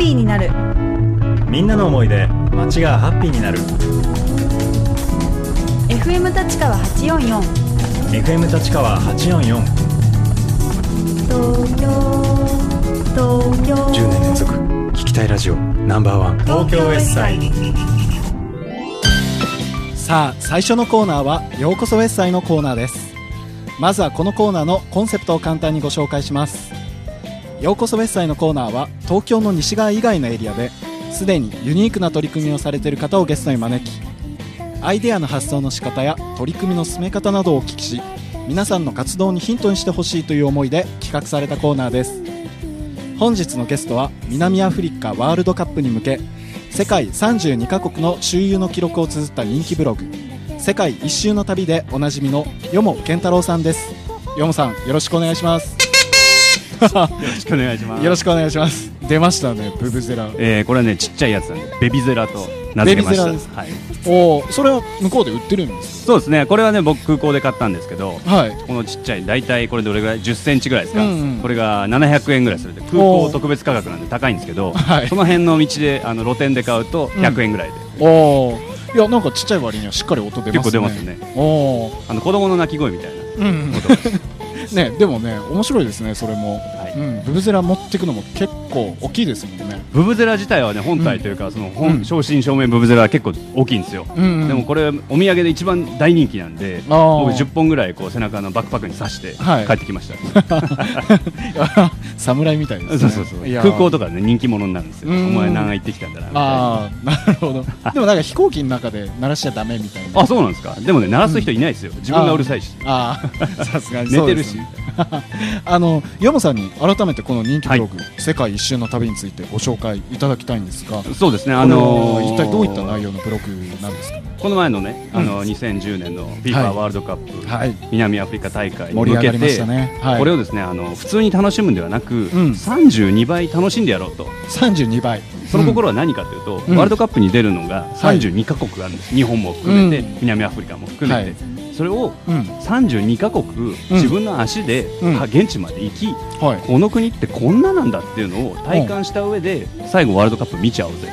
ピーになる。みんなの思いで街がハッピーになる。FM 立川844 FM 立川844東京東京。10年連続。聞きたいラジオ。ナンバーワン。東京ウェスサイ。ドさあ最初のコーナーはようこそウェッサイのコーナーです。まずはこのコーナーのコンセプトを簡単にご紹介しますようこそウェッサイのコーナーは東京の西側以外のエリアですでにユニークな取り組みをされている方をゲストに招きアイデアの発想の仕方や取り組みの進め方などをお聞きし皆さんの活動にヒントにしてほしいという思いで企画されたコーナーです。本日のゲストは南アフリカワールドカップに向け世界32カ国の周遊の記録を綴った人気ブログ世界一周の旅でおなじみのよも健太郎さんです。よもさんよろしくお願いします。よろしくお願いします。よろしくお願いします。出ましたねブブゼラ。えー、これはね、ちっちゃいやつなんで、ベビゼラと名付けました。ベビゼラ。はい。おおそれは向こうで売ってるんですそうですね、これはね、僕空港で買ったんですけど、かはい。このちっちゃい、大体これどれぐらい、10センチぐらいですか、うんうん。これが700円ぐらいするんで、空港特別価格なんで高いんですけど、はいその辺の道で、あの露店で買うと100円ぐらいで、おおいやなんかちっちゃい割にはしっかり音出ますね。結構出ますよね。おおあの子供の泣き声みたいなうん。ねでもね面白いですねそれも、うん。ブブゼラ持ってくのも結構大きいですもんね。ブブゼラ自体はね、本体というか、その本、うん。正真正銘ブブゼラは結構大きいんですよ。うん、うん、でもこれお土産で一番大人気なんで僕10本ぐらいこう背中のバックパックに刺してはい。帰ってきました、侍みたいですね。そうそうそう。空港とかね人気者になるんですよ。うんお前何回行ってきたんだなああなるほど。でもなんか飛行機の中で鳴らしちゃダメみたいな。あそうなんですか。でもね鳴らす人いないですよ。自分がうるさいし。ああさすがに寝てるし。ね あのヨモさんに改めてこの人気ブログ、世界一周の旅についてご紹介いただきたいんですがそうですねあのー一体どういった内容のブログなんですか？ねこの前のね、あのう2010年のは FIFA い。ワールドカップ、はい。南アフリカ大会に向けて、ね。はい。これをですねあの普通に楽しむんではなく、ん。32倍楽しんでやろうと。32倍。その心は何かというと、うん。ワールドカップに出るのが32カ国あるんです、日本も含めて、うん。南アフリカも含めて、はいそれをうん。32カ国、自分の足で、現地まで行き、はい。この国ってこんななんだっていうのを体感した上で、最後ワールドカップ見ちゃおうぜ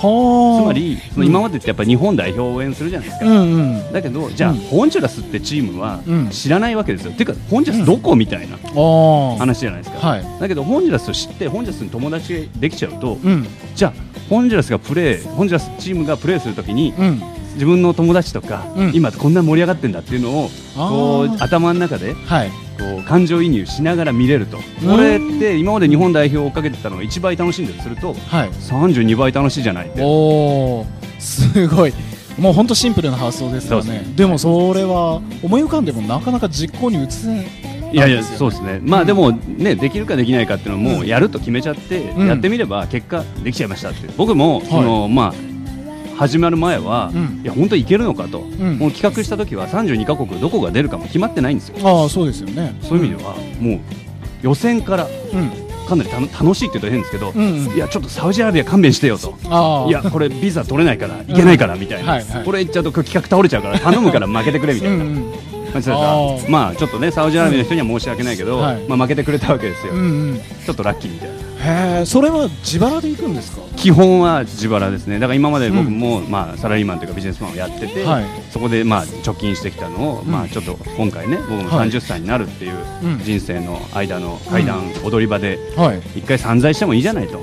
と、はあ。つまりその今までってやっぱ日本代表を応援するじゃないですか。うんうん。だけどじゃあ、うん。ホンジュラスってチームはうん。知らないわけですよ。ていうかホンジュラスどこみたいな話じゃないですか。はい。だけどホンジュラスを知ってホンジュラスに友達ができちゃうと、うん。じゃあホンジュラスがプレーホンジュラスチームがプレーするときにうん自分の友達とか、うん。今こんな盛り上がってんだっていうのをこう頭の中ではい。こう感情移入しながら見れると、うん。これって今まで日本代表を追っかけてたのを1倍楽しんでるとするとはい。32倍楽しいじゃないって。おおすごい。もう本当シンプルな発想ですよね。でもそれは思い浮かんでもなかなか実行に移せないいやいやそうですね。まあでもねできるかできないかっていうのもうん。やると決めちゃって、うん。やってみれば結果できちゃいましたって。僕もその、まあ始まる前は、うん。いや本当いけるのかと、ん。もう企画した時は32カ国どこが出るかも決まってないんですよ。ああそうですよね。そういう意味では、もう予選からうん。かなりたの楽しいって言うと変ですけど、うんうん。いやちょっとサウジアラビア勘弁してよと。いやこれビザ取れないからいけないからみたいな、はいはい。これ言っちゃうと企画倒れちゃうから頼むから負けてくれみたいな。うんうん。あーまあちょっとねサウジアラビアの人には申し訳ないけど、はい。まあ負けてくれたわけですよ、うんうん。ちょっとラッキーみたいなへえそれは自腹で行くんですか？基本は自腹ですね。だから今まで僕も、まあサラリーマンというかビジネスマンをやってて、はい。そこでまあ貯金してきたのを、うん。まあちょっと今回ね僕もはい。30歳になるっていううん。人生の間の階段、踊り場ではい。一回散財してもいいじゃないと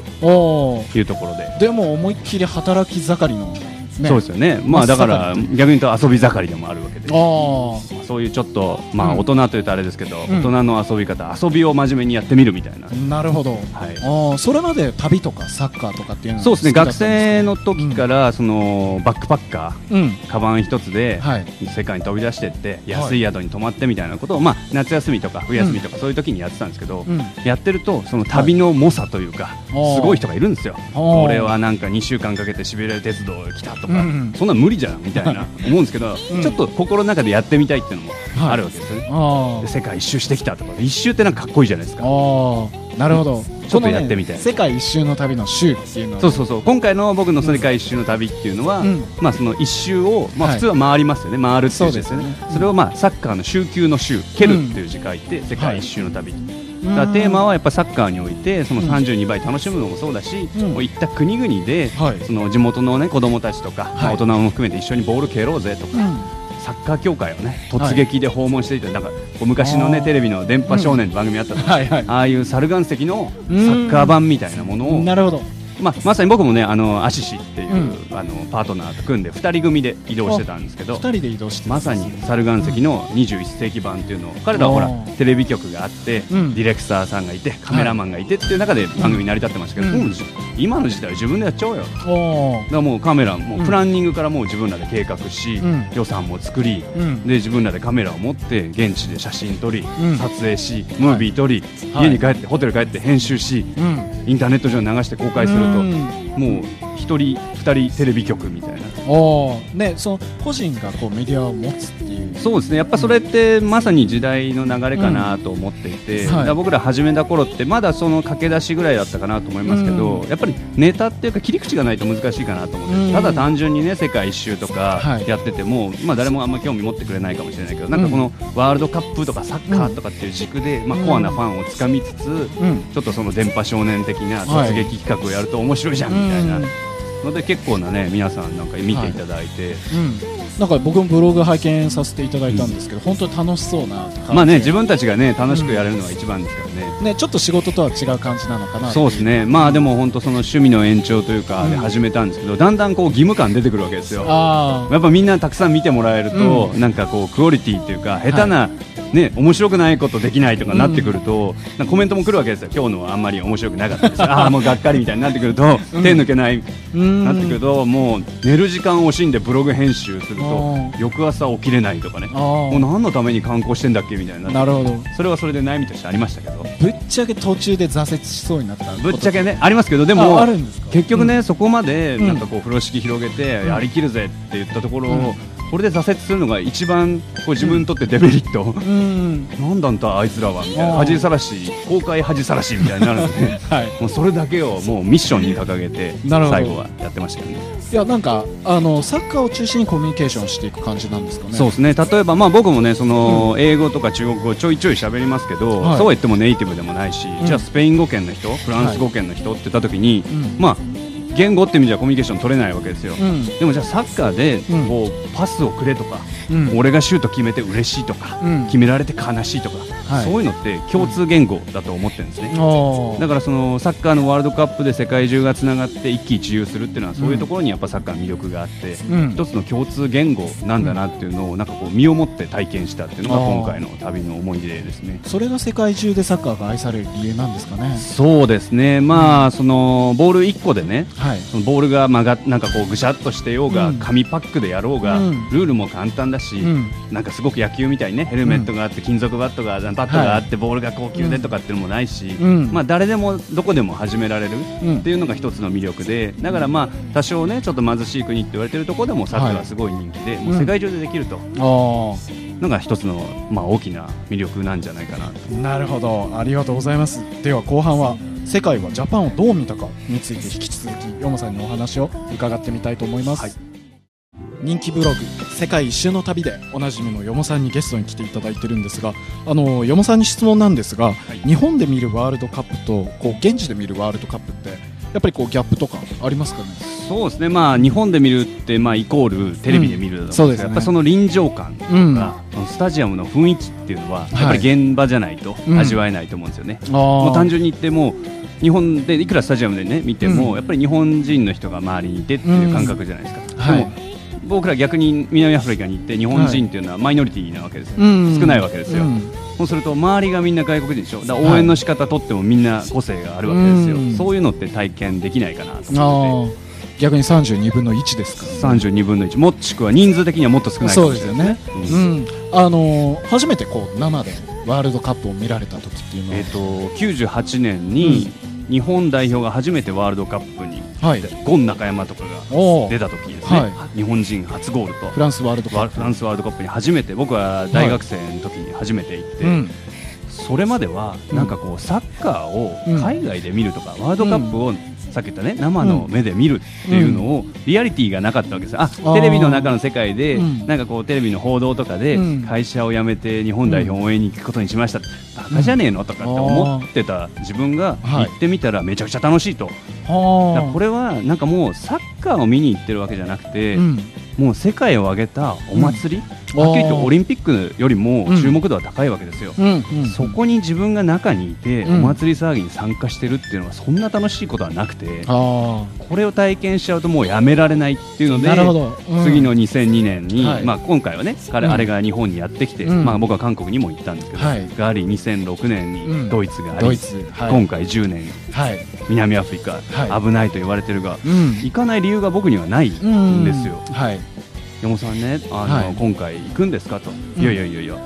いうところで。でも思いっきり働き盛りのね。そうですよね、まあ、だから逆に言うと遊び盛りでもあるわけで、あまあそういうちょっと、まあ、うん。大人というとあれですけど、うん。大人の遊び方、遊びを真面目にやってみるみたいな、あなるほど。はい、それまで旅とかサッカーとかっていうのはそうですね、学生での時からそのバックパッカー、カバン一つではい。世界に飛び出していって、安い宿に泊まってみたいなことを、まあ、夏休みとか冬休みとか、そういう時にやってたんですけど、うん。やってると、その旅の猛者というか、すごい人がいるんですよ、あー。俺はなんか2週間かけてシベリア鉄道来たとか、うんうん。そんなん無理じゃんみたいな思うんですけど、うん。ちょっと心の中でやってみたいっていうのもあるわけですよね。あで世界一周してきたとか一周ってなんかかっこいいじゃないですか。なるほど。ちょっとやってみたいね世界一周の旅の週っていうのは。そうそうそう。今回の僕の世界一周の旅っていうのは、うん。まあその一周を、まあ、はい。普通は回りますよね、回るっていう字ですよね。そうですよね。それをまあサッカーの週休の週蹴るっていう字書いて、世界一周の旅、だからテーマはやっぱサッカーにおいてそのうん。32倍楽しむのもそうだし、うん。こういった国々で、はい。その地元のね子供たちとか、はい。大人も含めて一緒にボール蹴ろうぜとか、うん。サッカー協会をね突撃で訪問していた、なんか昔のねテレビの電波少年って番組あったの、はいはいああいう猿岩石のサッカー版みたいなものを、なるほどまあ、まさに僕もねあのアシシっていう、うあのパートナーと組んで2人組で移動してたんですけど二人で移動してまさに猿岩石の21世紀版っていうのを彼らはほらテレビ局があって、うん。ディレクターさんがいてカメラマンがいてっていう中で番組成り立ってましたけど、今の時代は自分でやっちゃおうよ。だからもうカメラもうん。プランニングからもう自分らで計画し、うん。予算も作りうん。で自分らでカメラを持って現地で写真撮り、ん。撮影しムービー撮り、はい。家に帰ってホテル帰って編集しうん。インターネット上に流して公開すると、うんもう一人二人テレビ局みたいな。おーねその個人がこうメディアを持つっていう。そうですね。やっぱそれってまさに時代の流れかなと思っていて、うん。はい。僕ら始めた頃ってまだその駆け出しぐらいだったかなと思いますけど、うん。やっぱりネタっていうか切り口がないと難しいかなと思って、うん。ただ単純にね世界一周とかはい。やってても、まあ誰もあんま興味持ってくれないかもしれないけど、なんかこのワールドカップとかサッカーとかっていう軸で、まあコアなファンをつかみつつ、うん。ちょっとその電波少年的な突撃企画をやると面白いじゃんみたいな。うん。ので結構なね皆さんなんか見ていただいて、うん。なんか僕もブログ拝見させていただいたんですけど、本当に楽しそうなまあね自分たちがね楽しくやれるのが一番ですからね。ねちょっと仕事とは違う感じなのかな。そうですね、まあでも本当その趣味の延長というかでうん。始めたんですけど、だんだんこう義務感出てくるわけですよ。あやっぱみんなたくさん見てもらえると、うなんかこうクオリティというか下手な、ね面白くないことできないとかなってくると、なんかコメントも来るわけですよ。今日のはあんまり面白くなかったです。ああもうがっかりみたいになってくると、うん。手抜けないあうん。なってくると、もう寝る時間を惜しんでブログ編集すると翌朝起きれないとかね。あもう何のために観光してんだっけみたいにな。なるほど。それはそれで悩みとしてありましたけど。ぶっちゃけ途中で挫折しそうになった。ぶっちゃけねありますけどででもああるんですか？結局ね、そこまでうんなんかこう風呂敷広げてうん。やりきるぜって言ったところを、うんこれで挫折するのが一番こう自分にとってデメリット、うん。なんだんだあいつらはみたいな。恥さらし公開恥さらしみたいになるので はい。もうそれだけをもうミッションに掲げて最後はやってましたよね。いやなんかあのサッカーを中心にコミュニケーションしていく感じなんですかね。そうですね。例えばまあ僕もねその英語とか中国語ちょいちょい喋りますけど、はい。そうは言ってもネイティブでもないし、うん。じゃあスペイン語圏の人フランス語圏の人って言った時に、うん。まあ言語って意味じゃコミュニケーション取れないわけですよ、うん。でもじゃあサッカーでうん。こうパスをくれとか、うん。俺がシュート決めて嬉しいとか、うん。決められて悲しいとか、はい。そういうのって共通言語だと思ってるんですね、あだからそのサッカーのワールドカップで世界中がつながって一喜一憂するっていうのはそういうところにやっぱサッカーの魅力があって、うん。一つの共通言語なんだなっていうのをなんかこう身をもって体験したっていうのが今回の旅の思い出ですね。それが世界中でサッカーが愛される理由なんですかね。そうですね、まあ、そのボール1個でね、はいそのボールが曲がなんかこうぐしゃっとしてようが、うん。紙パックでやろうが、うん。ルールも簡単だし、うん。なんかすごく野球みたいにね。ヘルメットがあって、金属バットがバットがあって、ボールが高級でとかっていうのもないし、うん。まあ、誰でもどこでも始められるうん。っていうのが一つの魅力でだからまあ多少ねちょっと貧しい国って言われてるところでもサッカーがすごい人気で、もう世界中でできると。あ。のが一つのまあ大きな魅力なんじゃないかな。なるほど。ありがとうございます。では後半は世界はジャパンをどう見たかについて引き続きヨモさんにお話を伺ってみたいと思います、人気ブログ「世界一周の旅」でおなじみのヨモさんにゲストに来ていただいてるんですがあのヨモさんに質問なんですが、い。日本で見るワールドカップとこう現地で見るワールドカップってやっぱりこうギャップとかありますかね？そうですね、まあ、日本で見るって、まあ、イコールテレビで見るだと思うけど、うん。そうですね。やっぱその臨場感とか、うん。スタジアムの雰囲気っていうのは、い。やっぱり現場じゃないとうん。味わえないと思うんですよね。ももう単純に言っても日本でいくらスタジアムでね見ても、うん。やっぱり日本人の人が周りにいてっていう感覚じゃないですか、うん。はい。でも僕ら逆に南アフリカに行って日本人っていうのはマイノリティなわけですよ、うん。少ないわけですよ、うんそうすると周りがみんな外国人でしょ？だ応援の仕方とってもみんな個性があるわけですよ、うん。そういうのって体験できないかなとあ思って。逆に32分の1ですから、ね、32分の1もしくは人数的にはもっと少ないかそうですよね、ううん。んあのー初めてこう生でワールドカップを見られた時っていうのは、えっ、と98年に日本代表が初めてワールドカップに、はい。ゴン中山とかが出た時ですね、は日本人初ゴールと。フランスワールドカップ。ワフランスワールドカップに初めて。僕は大学生の時に初めて行って、うんそれまではうん。なんかこうサッカーをうん。海外で見るとか、ワールドカップをさっき言ったね生の目で見るっていうのをリアリティがなかったわけです。よあーテレビの中の世界でうん。なんかこうテレビの報道とかでうん。会社を辞めて日本代表応援に行くことにしました。バカじゃねえのとかって思ってた自分がはい。行ってみたらめちゃくちゃ楽しいと。これはなんかもうサッカーを見に行ってるわけじゃなくてうんもう世界を挙げたお祭り、うん。はっきり言ってオリンピックよりもうん。注目度は高いわけですよ、そこに自分が中にいて、うん。お祭り騒ぎに参加してるっていうのはそんな楽しいことはなくてあこれを体験しちゃうともうやめられないっていうのでうん。次の2002年に、はい。まあ、今回はね彼、うん。あれが日本にやってきて、うん。まあ、僕は韓国にも行ったんですけど、はい。があり2006年うん。にドイツがあり、はい。今回10年。はい。南アフリカ、はい。危ないと言われてるがうん。行かない理由が僕にはないんですよ。はい山本さんねあの、はい。今回行くんですかと、ん。いやいやいやいや。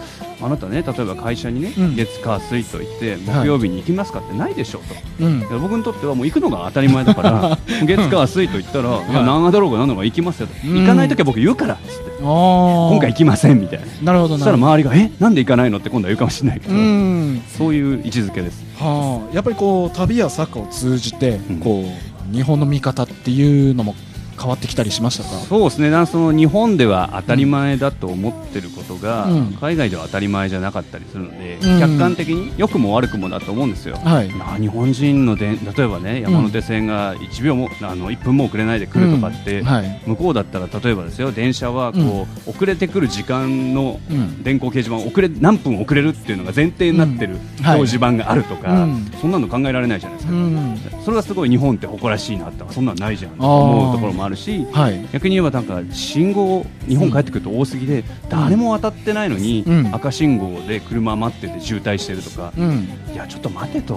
あなたね例えば会社にね、うん。月火水と言って木曜日に行きますかってないでしょうと、うん。いや僕にとってはもう行くのが当たり前だから 月火水と言ったら、い。や長だろうが何だろうが行きますよと、うん。行かない時は僕言うからっつって。今今回行きませんみたいな。なるほどそしたら周りがえなんで行かないのって今度は言うかもしれないけど、うん。そういう位置づけです。はあ。やっぱりこう旅やサッカーを通じて、うん。こう日本の見方っていうのも変わってきたりしましたか？そうですね。なその日本では当たり前だと思ってることが、うん。海外では当たり前じゃなかったりするので、うん。客観的に良くも悪くもだと思うんですよ。はい。まあ日本人ので例えばね山手線が1秒も、あの1分も遅れないで来るとかって、うん。はい。向こうだったら例えばですよ電車はこう、遅れてくる時間のうん。電光掲示板遅れ何分遅れるっていうのが前提になってる表示板があるとか、うん。そんなの考えられないじゃないですか、うん。それがすごい日本って誇らしいなってそんなのないじゃんと思うところもあるしはい。逆に言えばなんか信号日本帰ってくると多すぎで、誰も渡ってないのに、うん。赤信号で車待ってて渋滞してるとか、うん。いやちょっと待てと、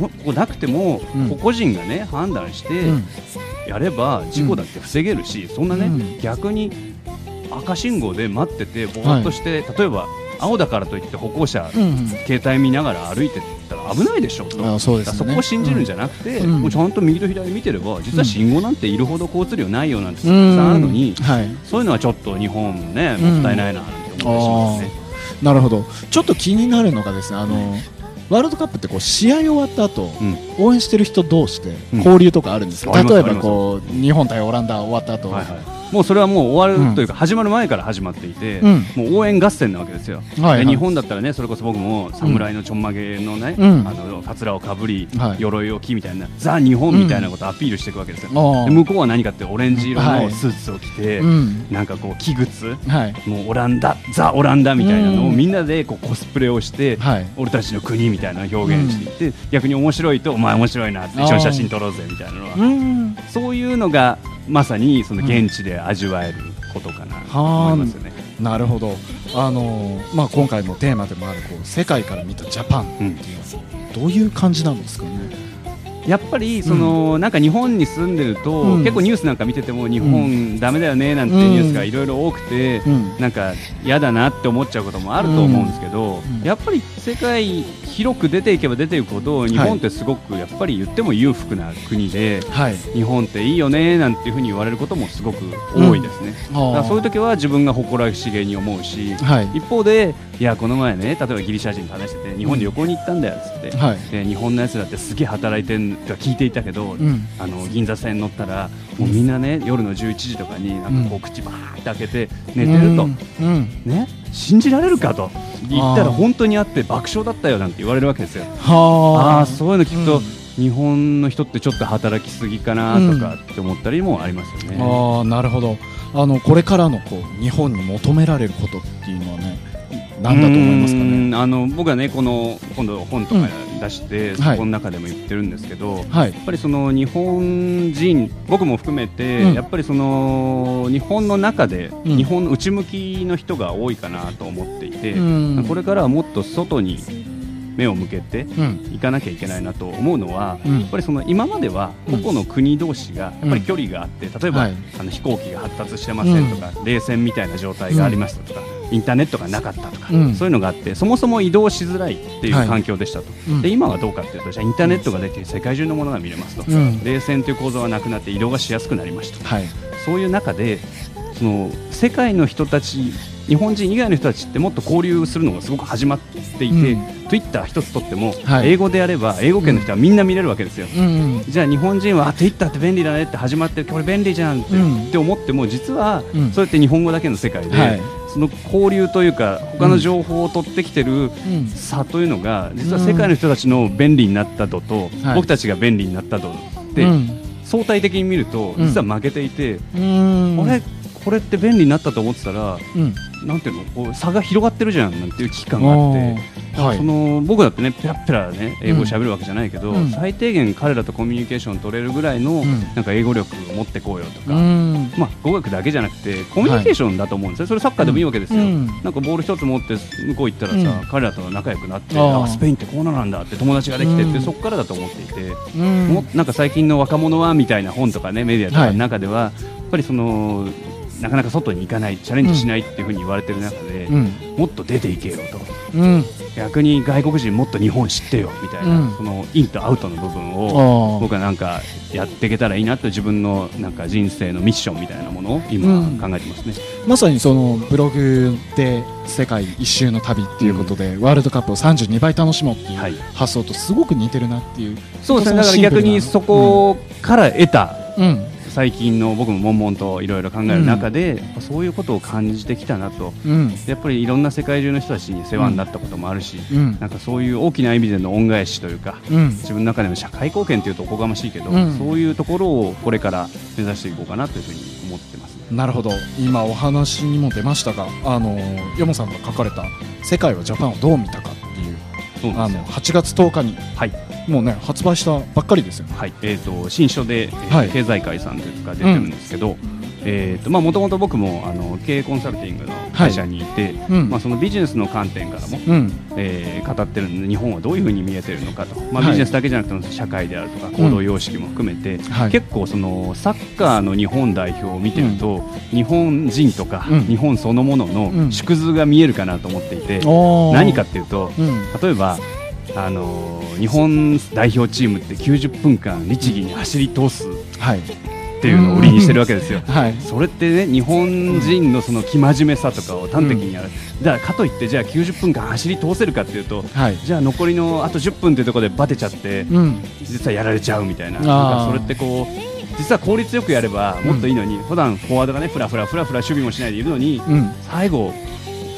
ここなくても、うん。個々人がね判断してうん。やれば事故だって防げるし、そんなね、うん。逆に赤信号で待っててぼーっとして、例えば青だからといって歩行者、うん携帯見ながら歩いてったら危ないでしょと。あそうですね。そこを信じるんじゃなくて、うんもうちゃんと右と左見てれば実は信号なんているほど交通量ないよなんてたくうんさんあるのに、はい。そういうのはちょっと日本ねうんもったいないななんて思いますね。なるほど。ちょっと気になるのがですねあのワールドカップってこう試合終わった後、うん。応援してる人同士でうん。交流とかあるんですか、あります例えばこう日本対オランダ終わった後、はいはい、もうそれはもう終わるというか始まる前から始まっていて、うん。もう応援合戦なわけですよ、で日本だったらねそれこそ僕も侍のちょんまげのね、うん。あのカツラをかぶり、はい。鎧を着みたいなザ・日本みたいなことをアピールしていくわけですよ、向こうは何かってオレンジ色はい。のスーツを着て、うん。なんかこう器具はい。もうオランダザ・オランダみたいなのをうん。みんなでこうコスプレをして、はい。俺たちの国みたいな表現していって、逆に面白いとお前面白いなって一緒に写真撮ろうぜみたいなのは。うん。そういうのがまさにその現地で味わえることかなと思いますよね。なるほど。あのーまあ、今回のテーマでもあるこう世界から見たジャパンっていうのはどういう感じなんですかね？やっぱりその、なんか日本に住んでると、うん。結構ニュースなんか見てても日本ダメだよねなんてニュースがいろいろ多くて、うん。なんか嫌だなって思っちゃうこともあると思うんですけど、うん。やっぱり世界広く出ていけば出ていくほど日本ってすごくやっぱり言っても裕福な国で、はい。日本っていいよねなんていうふうに言われることもすごく多いですね、だからそういう時は自分が誇らしげに思うし、はい。一方でいやこの前ね例えばギリシャ人と話してて日本に旅行に行ったんだよっつって、はい。で日本のやつだってすげえ働いてんとか聞いていたけど、うん。あの銀座線乗ったらもうみんなね夜の11時とかになんかこう口バーって開けて寝てると、うん。うん。ね？信じられるかと。言ったら本当にあって爆笑だったよなんて言われるわけですよ。はあ。あーそういうの聞くと、うん。日本の人ってちょっと働きすぎかなとかって思ったりもありますよね。ああなるほど。あのこれからのこう日本に求められることっていうのはね何だと思いますかうねんあの僕はねこの今度本とか出して、んはい。そこの中でも言ってるんですけど、はい。やっぱりその日本人僕も含めて、うん。やっぱりその日本の中で、うん。日本の内向きの人が多いかなと思っていて、うん。これからはもっと外に目を向けてうん。いかなきゃいけないなと思うのは、うん。やっぱりその今まではうん。個々の国同士がやっぱり距離があって、例えば、はい。あの飛行機が発達してませんとか、冷戦みたいな状態がありましたとか、インターネットがなかったとか、うん。そういうのがあってそもそも移動しづらいっていうはい環境でしたと、うん。で今はどうかっていうとじゃあインターネットができて世界中のものが見れますと、うん。冷戦という構造がなくなって移動がしやすくなりましたと。はい。そういう中でその世界の人たち日本人以外の人たちってもっと交流するのがすごく始まっていて、うん。Twitter 一つとっても、はい。英語であれば英語圏の人はみんな見れるわけですよ。うん。うん。じゃあ日本人はあ Twitter って便利だねって始まってこれ便利じゃんって,、うん。って思っても実は、うん。そうやって日本語だけの世界で、はいその交流というか他の情報を取ってきてるうん。差というのが実は世界の人たちの便利になった度と、はい。僕たちが便利になった度で、うん。相対的に見るとうん実は負けていて、うん。あれ？これって便利になったと思ってたらうん。なんていうのこう差が広がってるじゃんなんていう危機感があって。はいその僕だってねペラッペラね英語を喋るわけじゃないけど、うん。最低限彼らとコミュニケーション取れるぐらいの、ん。なんか英語力を持ってこうよとか、うん。まあ語学だけじゃなくてコミュニケーションだと思うんですよ、それサッカーでもいいわけですよ、うん。なんかボール一つ持って向こう行ったらさ、うん。彼らと仲良くなってあスペインってこうなんだって友達ができてって、うん。そこからだと思っていて、うん。もなんか最近の若者はみたいな本とかねメディアとかの中では、やっぱりそのなかなか外に行かないチャレンジしないっていうふうに言われてる中で、うん。もっと出ていけよと。うん。逆に外国人もっと日本知ってよみたいな、うん。そのインとアウトの部分あをー僕はなんかやっていけたらいいなと自分のなんか人生のミッションみたいなものを今うん。考えてますね、まさにそのブログで世界一周の旅っていうことで、ワールドカップを32倍楽しもうっていうはい。発想とすごく似てるなっていうそうですね。だから逆にそこから得たうん最近の僕も悶々といろいろ考える中で、そういうことを感じてきたなと。うん。やっぱりいろんな世界中の人たちに世話になったこともあるし、うん。なんかそういう大きな意味での恩返しというかうん。自分の中でも社会貢献というとおこがましいけど、うん。そういうところをこれから目指していこうかなというふうに思ってますね。なるほど。今お話にも出ましたがあのヨモさんが書かれた「世界はジャパンをどう見たか」っていうあのそうなんですよ。8月10日にはいもうね発売したばっかりですよ。ねはい。えー、と新書で、えーはい。経済界さんというか出てるんですけど、えーとまあ、もともと僕もあの経営コンサルティングの会社にいて、うん。まあ、そのビジネスの観点からも、うん。えー語ってる日本はどういうふうに見えてるのかと、まあ、はい。ビジネスだけじゃなくても社会であるとか行動様式も含めて、はい。結構そのサッカーの日本代表を見てると、日本人とか、うん。日本そのもののうん。縮図が見えるかなと思っていて、何かっていうとうん。例えばあのー日本代表チームって90分間律儀に走り通すはい。っていうのを売りにしてるわけですよ。はい。それってね日本人のその生真面目さとかを端的にやる、だからかといってじゃあ90分間走り通せるかっていうとはい。じゃあ残りのあと10分っていうところでバテちゃってうん。実はやられちゃうみたいな。なんかそれってこう実は効率よくやればもっといいのに、普段フォワードがねフラフラフラフラ守備もしないでいるのにうん。最後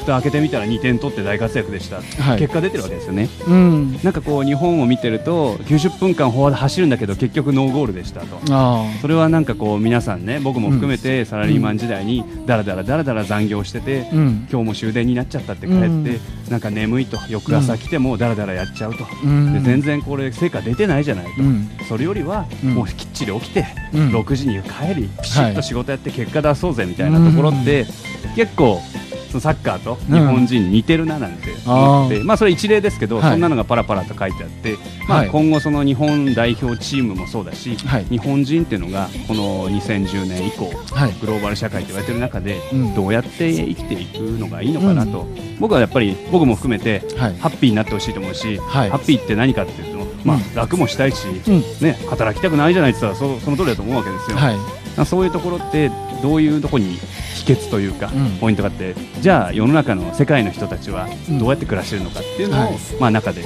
蓋開けてみたら2点取って大活躍でした、はい。結果出てるわけですよね。うん。なんかこう日本を見てると90分間フォワード走るんだけど結局ノーゴールでしたと。あそれはなんかこう皆さんね僕も含めてサラリーマン時代にだらだらだらだら残業してて、あうん。今日も終電になっちゃったって帰って、うん。なんか眠いと翌朝来てもだらだらやっちゃうと、うん。で全然これ成果出てないじゃないと、うん。それよりはうん。もうきっちり起きて、うん。6時に帰りピシッと仕事やって結果出そうぜみたいなところって、結構サッカーと日本人似てるななんて思って、あーまあそれ一例ですけど、はい。そんなのがパラパラと書いてあって、まあ、はい。今後その日本代表チームもそうだし、はい。日本人っていうのがこの2010年以降はい。グローバル社会と言われてる中で、うん。どうやって生きていくのがいいのかなと、僕はやっぱり僕も含めてはい。ハッピーになってほしいと思うし、はい。ハッピーって何かっていうと、まあうん。楽もしたいし、うん。ね、働きたくないじゃないって言ったらそその通りだと思うわけですよ、そういうところってどういうところに秘訣というか、うん。ポイントがあってじゃあ世の中の世界の人たちはうん。どうやって暮らしてるのかっていうのを、はい。まあ、中で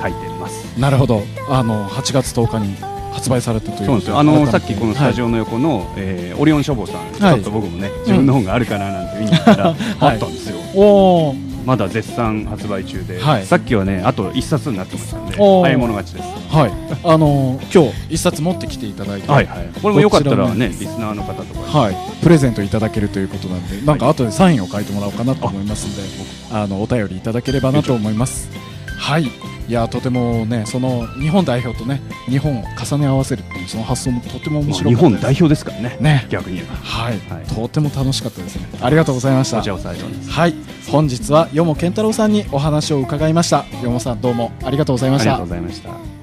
書いてます。なるほど。あの8月10日に発売されたというそうなんですよ。あのさっきこのスタジオの横の、えーオリオン書房さん、ちょっと僕もね自分の本があるかななんて見に行ったら、あったんですよ。はい、おーまだ絶賛発売中で、はい。さっきはねあと1冊になってましたんで早い者勝ちです。はい。あの今日一冊持ってきていただいてはいはい。これもよかったらねリスナーの方とかはい、プレゼントいただけるということなんで、なんか後でサインを書いてもらおうかなと思いますので、あのお便りいただければなと思います。はい、いやとてもね、その日本代表とね、日本を重ね合わせるっていうその発想もとても面まあ白かったです。日本代表ですからねね、逆にはい、はいとても楽しかったですね。ありがとうございましたはい、本日はよも健太郎さんにお話を伺いました。よもさんどうもありがとうございましたありがとうご。ざいました